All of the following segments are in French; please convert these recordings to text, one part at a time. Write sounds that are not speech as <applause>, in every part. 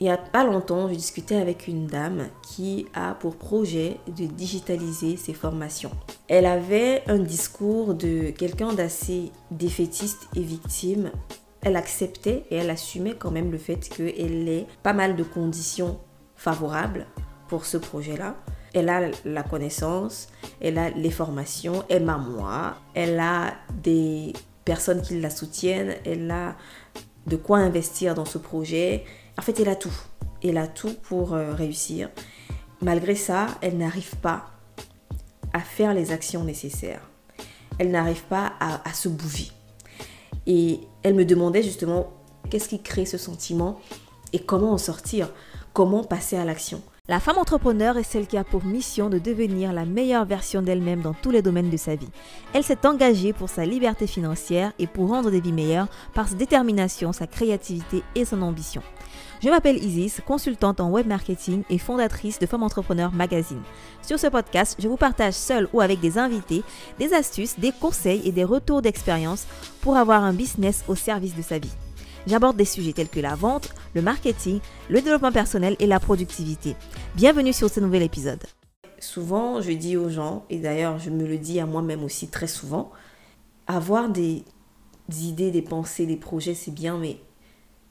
il n'y a pas longtemps, je discutais avec une dame qui a pour projet de digitaliser ses formations. Elle avait un discours de quelqu'un d'assez défaitiste et victime. Elle acceptait et elle assumait quand même le fait qu'elle ait pas mal de conditions favorables pour ce projet-là. Elle a la connaissance, elle a les formations, elle m'a moi, elle a des personnes qui la soutiennent, elle a de quoi investir dans ce projet, en fait, elle a tout. Elle a tout pour euh, réussir. Malgré ça, elle n'arrive pas à faire les actions nécessaires. Elle n'arrive pas à, à se bouger. Et elle me demandait justement qu'est-ce qui crée ce sentiment et comment en sortir, comment passer à l'action? La femme entrepreneur est celle qui a pour mission de devenir la meilleure version d'elle-même dans tous les domaines de sa vie. Elle s'est engagée pour sa liberté financière et pour rendre des vies meilleures par sa détermination, sa créativité et son ambition. Je m'appelle Isis, consultante en web marketing et fondatrice de Femmes Entrepreneurs Magazine. Sur ce podcast, je vous partage seul ou avec des invités des astuces, des conseils et des retours d'expérience pour avoir un business au service de sa vie. J'aborde des sujets tels que la vente, le marketing, le développement personnel et la productivité. Bienvenue sur ce nouvel épisode. Souvent, je dis aux gens, et d'ailleurs je me le dis à moi-même aussi très souvent, avoir des idées, des pensées, des projets, c'est bien, mais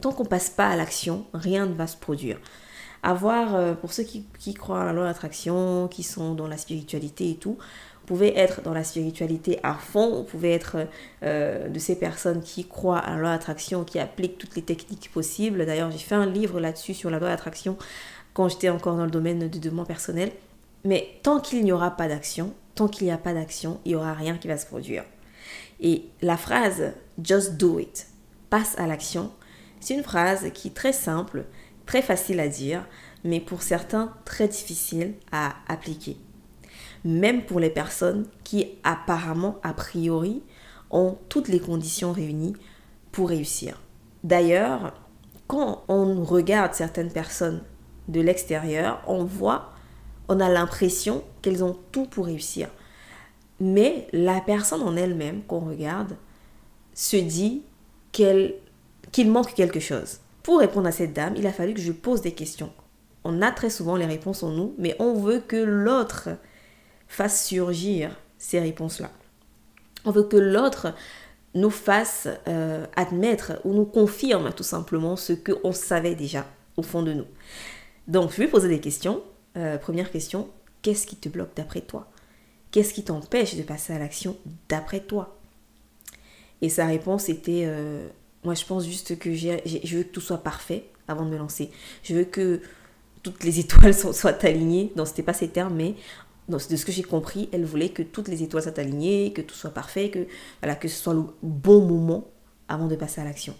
tant qu'on passe pas à l'action, rien ne va se produire. Avoir, euh, pour ceux qui, croient à la loi d'attraction, qui sont dans la spiritualité et tout, vous pouvez être dans la spiritualité à fond, vous pouvez être euh, de ces personnes qui croient à la loi d'attraction, qui appliquent toutes les techniques possibles. D'ailleurs, j'ai fait un livre là-dessus sur la loi d'attraction quand j'étais encore dans le domaine du développement personnel. Mais tant qu'il n'y aura pas d'action, tant qu'il n'y a pas d'action, il n'y aura rien qui va se produire. Et la phrase Just do it, passe à l'action, c'est une phrase qui est très simple, très facile à dire, mais pour certains très difficile à appliquer. Même pour les personnes qui apparemment, a priori, ont toutes les conditions réunies pour réussir. D'ailleurs, quand on regarde certaines personnes de l'extérieur, on voit, on a l'impression qu'elles ont tout pour réussir. Mais la personne en elle-même qu'on regarde se dit qu'elle qu'il manque quelque chose. Pour répondre à cette dame, il a fallu que je pose des questions. On a très souvent les réponses en nous, mais on veut que l'autre fasse surgir ces réponses-là. On veut que l'autre nous fasse euh, admettre ou nous confirme tout simplement ce qu'on savait déjà au fond de nous. Donc, je vais poser des questions. Euh, première question, qu'est-ce qui te bloque d'après toi? Qu'est-ce qui t'empêche de passer à l'action d'après toi? Et sa réponse était euh, moi, je pense juste que je veux que tout soit parfait avant de me lancer. Je veux que toutes les étoiles <laughs> soient, alignées. Non, c'était pas ces termes, mais de ce que j'ai compris, elle voulait que toutes les étoiles soient alignées, que tout soit parfait, que, voilà, que ce soit le bon moment avant de passer à l'action.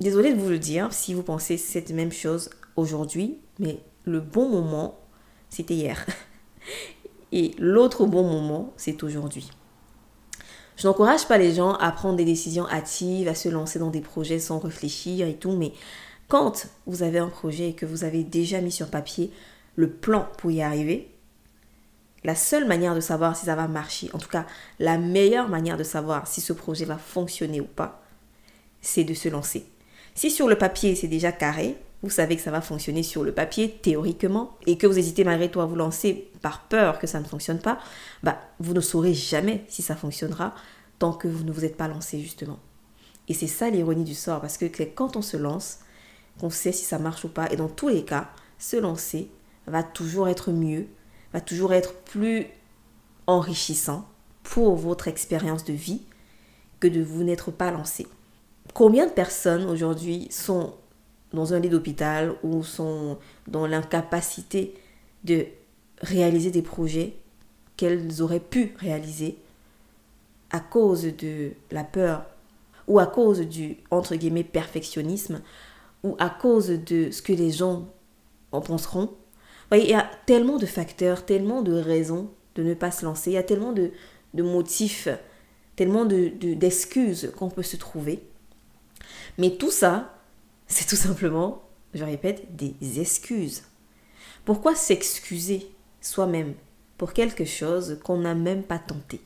Désolée de vous le dire si vous pensez cette même chose aujourd'hui, mais le bon moment, c'était hier. <laughs> Et l'autre bon moment, c'est aujourd'hui. Je n'encourage pas les gens à prendre des décisions hâtives, à se lancer dans des projets sans réfléchir et tout, mais quand vous avez un projet et que vous avez déjà mis sur papier le plan pour y arriver, la seule manière de savoir si ça va marcher, en tout cas la meilleure manière de savoir si ce projet va fonctionner ou pas, c'est de se lancer. Si sur le papier c'est déjà carré, vous savez que ça va fonctionner sur le papier théoriquement et que vous hésitez malgré tout à vous lancer par peur que ça ne fonctionne pas, bah vous ne saurez jamais si ça fonctionnera tant que vous ne vous êtes pas lancé justement. Et c'est ça l'ironie du sort parce que quand on se lance, qu'on sait si ça marche ou pas et dans tous les cas, se lancer va toujours être mieux, va toujours être plus enrichissant pour votre expérience de vie que de vous n'être pas lancé. Combien de personnes aujourd'hui sont dans un lit d'hôpital ou sont dans l'incapacité de réaliser des projets qu'elles auraient pu réaliser à cause de la peur ou à cause du entre guillemets perfectionnisme ou à cause de ce que les gens en penseront. il y a tellement de facteurs, tellement de raisons de ne pas se lancer, il y a tellement de, motifs, tellement d'excuses de, qu'on peut se trouver. Mais tout ça, c'est tout simplement, je répète, des excuses. Pourquoi s'excuser soi-même pour quelque chose qu'on n'a même pas tenté,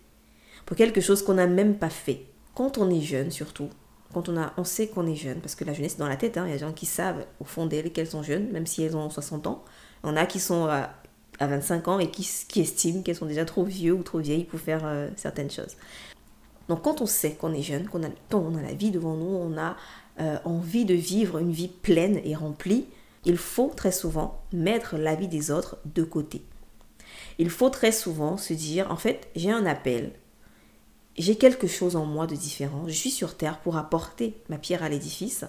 pour quelque chose qu'on n'a même pas fait? Quand on est jeune surtout, quand on, a, on sait qu'on est jeune, parce que la jeunesse est dans la tête, hein, il y a des gens qui savent au fond d'elles qu'elles sont jeunes, même si elles ont 60 ans. En a qui sont à, 25 ans et qui, qui estiment qu'elles sont déjà trop vieux ou trop vieilles pour faire euh, certaines choses. Donc quand on sait qu'on est jeune, qu'on a on a la vie devant nous, on a euh, envie de vivre une vie pleine et remplie, il faut très souvent mettre la vie des autres de côté. Il faut très souvent se dire, en fait, j'ai un appel, j'ai quelque chose en moi de différent, je suis sur Terre pour apporter ma pierre à l'édifice,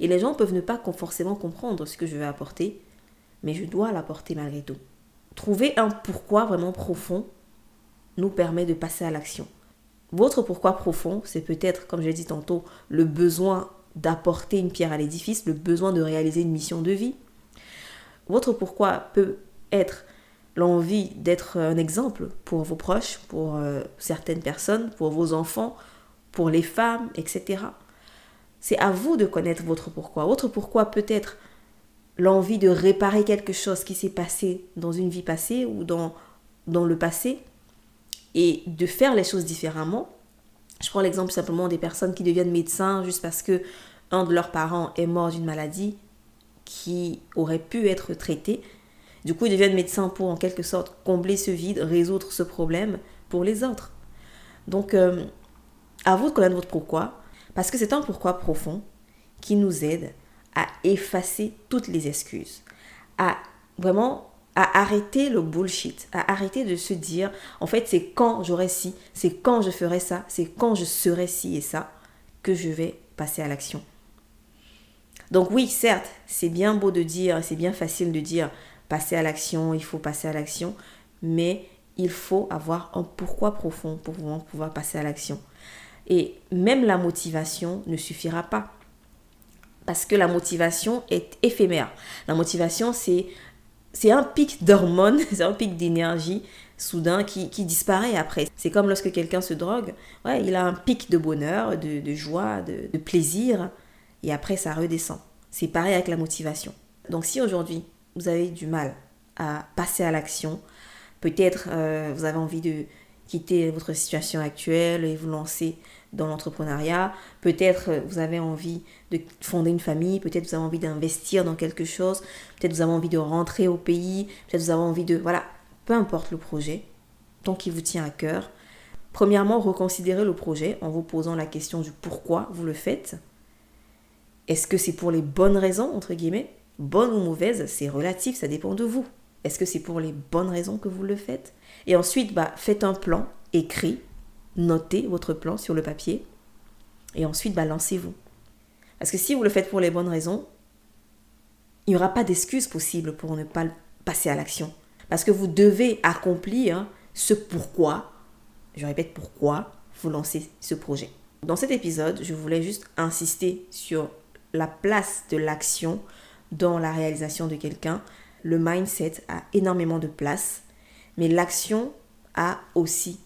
et les gens peuvent ne pas forcément comprendre ce que je vais apporter, mais je dois l'apporter malgré tout. Trouver un pourquoi vraiment profond nous permet de passer à l'action. Votre pourquoi profond, c'est peut-être, comme je l'ai dit tantôt, le besoin d'apporter une pierre à l'édifice, le besoin de réaliser une mission de vie. Votre pourquoi peut être l'envie d'être un exemple pour vos proches, pour euh, certaines personnes, pour vos enfants, pour les femmes, etc. C'est à vous de connaître votre pourquoi. Votre pourquoi peut être l'envie de réparer quelque chose qui s'est passé dans une vie passée ou dans, dans le passé et de faire les choses différemment. Je prends l'exemple simplement des personnes qui deviennent médecins juste parce que un de leurs parents est mort d'une maladie qui aurait pu être traitée du coup, ils deviennent médecins pour, en quelque sorte, combler ce vide, résoudre ce problème pour les autres. Donc, euh, à vous de connaître votre pourquoi, parce que c'est un pourquoi profond qui nous aide à effacer toutes les excuses, à vraiment à arrêter le bullshit, à arrêter de se dire, en fait, c'est quand j'aurai ci, c'est quand je ferai ça, c'est quand je serai ci et ça, que je vais passer à l'action. Donc oui, certes, c'est bien beau de dire, c'est bien facile de dire, passer à l'action, il faut passer à l'action, mais il faut avoir un pourquoi profond pour pouvoir passer à l'action. Et même la motivation ne suffira pas. Parce que la motivation est éphémère. La motivation, c'est, c'est un pic d'hormones, <laughs> c'est un pic d'énergie soudain qui, disparaît après. C'est comme lorsque quelqu'un se drogue. Ouais, il a un pic de bonheur, de, joie, de, de plaisir, et après ça redescend. C'est pareil avec la motivation. Donc si aujourd'hui vous avez du mal à passer à l'action, peut-être euh, vous avez envie de quitter votre situation actuelle et vous lancer dans l'entrepreneuriat, peut-être euh, vous avez envie de fonder une famille, peut-être vous avez envie d'investir dans quelque chose, peut-être vous avez envie de rentrer au pays, peut-être vous avez envie de... Voilà, peu importe le projet, tant qu'il vous tient à cœur. Premièrement, reconsidérez le projet en vous posant la question du pourquoi vous le faites. Est-ce que c'est pour les bonnes raisons, entre guillemets? Bonne ou mauvaise, c'est relatif, ça dépend de vous. Est-ce que c'est pour les bonnes raisons que vous le faites? Et ensuite, bah, faites un plan écrit, notez votre plan sur le papier, et ensuite, bah, lancez-vous. Parce que si vous le faites pour les bonnes raisons, il n'y aura pas d'excuse possible pour ne pas passer à l'action. Parce que vous devez accomplir ce pourquoi, je répète pourquoi, vous lancez ce projet. Dans cet épisode, je voulais juste insister sur la place de l'action dans la réalisation de quelqu'un, le mindset a énormément de place, mais l'action a aussi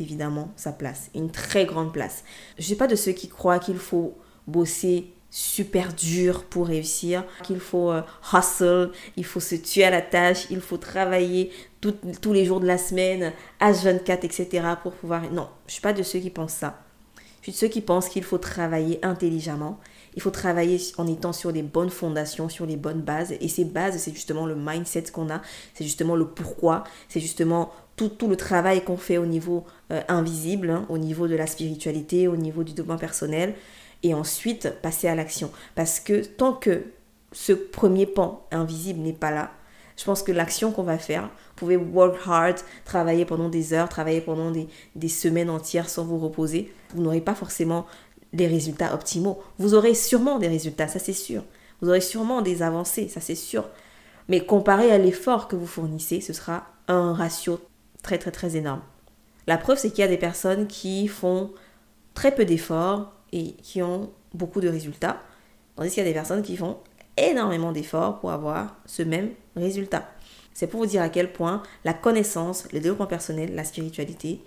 évidemment sa place, une très grande place. Je ne suis pas de ceux qui croient qu'il faut bosser super dur pour réussir, qu'il faut euh, hustle, il faut se tuer à la tâche, il faut travailler tous les jours de la semaine, H24, etc. pour pouvoir... Non, je ne suis pas de ceux qui pensent ça. Je suis de ceux qui pensent qu'il faut travailler intelligemment il faut travailler en étant sur des bonnes fondations, sur les bonnes bases. Et ces bases, c'est justement le mindset qu'on a, c'est justement le pourquoi, c'est justement tout, tout, le travail qu'on fait au niveau euh, invisible, hein, au niveau de la spiritualité, au niveau du développement personnel. Et ensuite, passer à l'action. Parce que tant que ce premier pan invisible n'est pas là, je pense que l'action qu'on va faire, vous pouvez work hard, travailler pendant des heures, travailler pendant des, des semaines entières sans vous reposer. Vous n'aurez pas forcément des résultats optimaux. Vous aurez sûrement des résultats, ça c'est sûr. Vous aurez sûrement des avancées, ça c'est sûr. Mais comparé à l'effort que vous fournissez, ce sera un ratio très très très énorme. La preuve, c'est qu'il y a des personnes qui font très peu d'efforts et qui ont beaucoup de résultats, tandis qu'il y a des personnes qui font énormément d'efforts pour avoir ce même résultat. C'est pour vous dire à quel point la connaissance, le développement personnel, la spiritualité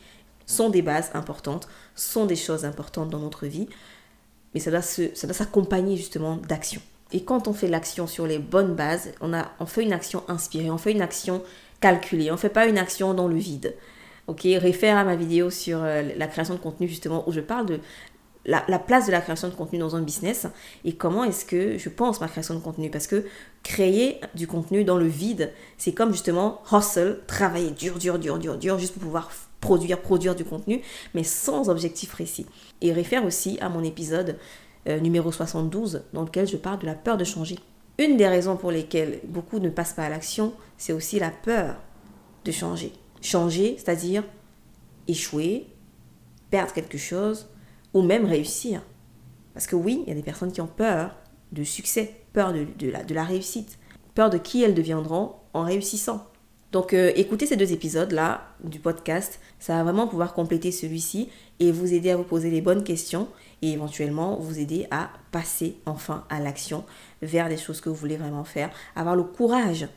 sont des bases importantes, sont des choses importantes dans notre vie, mais ça doit, s'accompagner justement d'action. Et quand on fait l'action sur les bonnes bases, on, a, on fait une action inspirée, on fait une action calculée, on ne fait pas une action dans le vide. Ok, réfère à ma vidéo sur euh, la création de contenu justement où je parle de la, la, place de la création de contenu dans un business et comment est-ce que je pense ma création de contenu. Parce que créer du contenu dans le vide, c'est comme justement hustle, travailler dur, dur, dur, dur, dur, juste pour pouvoir produire, produire du contenu, mais sans objectif précis. Et réfère aussi à mon épisode euh, numéro 72 dans lequel je parle de la peur de changer. Une des raisons pour lesquelles beaucoup ne passent pas à l'action, c'est aussi la peur de changer. Changer, c'est-à-dire échouer, perdre quelque chose ou même réussir. Parce que oui, il y a des personnes qui ont peur de succès, peur de la réussite, peur de qui elles deviendront en réussissant. Donc euh, écoutez ces deux épisodes-là du podcast, ça va vraiment pouvoir compléter celui-ci et vous aider à vous poser les bonnes questions et éventuellement vous aider à passer enfin à l'action vers des choses que vous voulez vraiment faire, avoir le courage.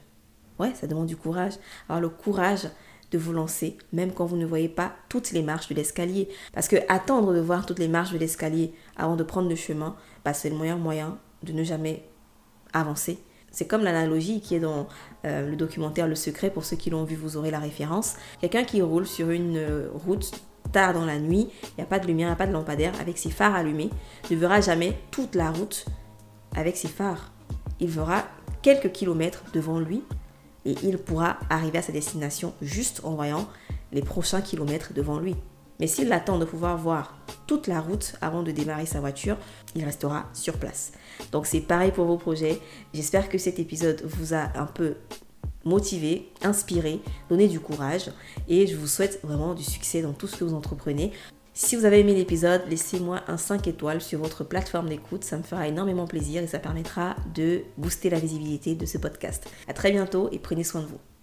Ouais, ça demande du courage, avoir le courage de vous lancer, même quand vous ne voyez pas toutes les marches de l'escalier. Parce que attendre de voir toutes les marches de l'escalier avant de prendre le chemin, bah, c'est le meilleur moyen de ne jamais avancer. C'est comme l'analogie qui est dans euh, le documentaire Le Secret, pour ceux qui l'ont vu, vous aurez la référence. Quelqu'un qui roule sur une euh, route tard dans la nuit, il n'y a pas de lumière, il n'y a pas de lampadaire, avec ses phares allumés, ne verra jamais toute la route avec ses phares. Il verra quelques kilomètres devant lui et il pourra arriver à sa destination juste en voyant les prochains kilomètres devant lui. Mais s'il attend de pouvoir voir toute la route avant de démarrer sa voiture, il restera sur place. Donc c'est pareil pour vos projets. J'espère que cet épisode vous a un peu motivé, inspiré, donné du courage et je vous souhaite vraiment du succès dans tout ce que vous entreprenez. Si vous avez aimé l'épisode, laissez-moi un 5 étoiles sur votre plateforme d'écoute, ça me fera énormément plaisir et ça permettra de booster la visibilité de ce podcast. À très bientôt et prenez soin de vous.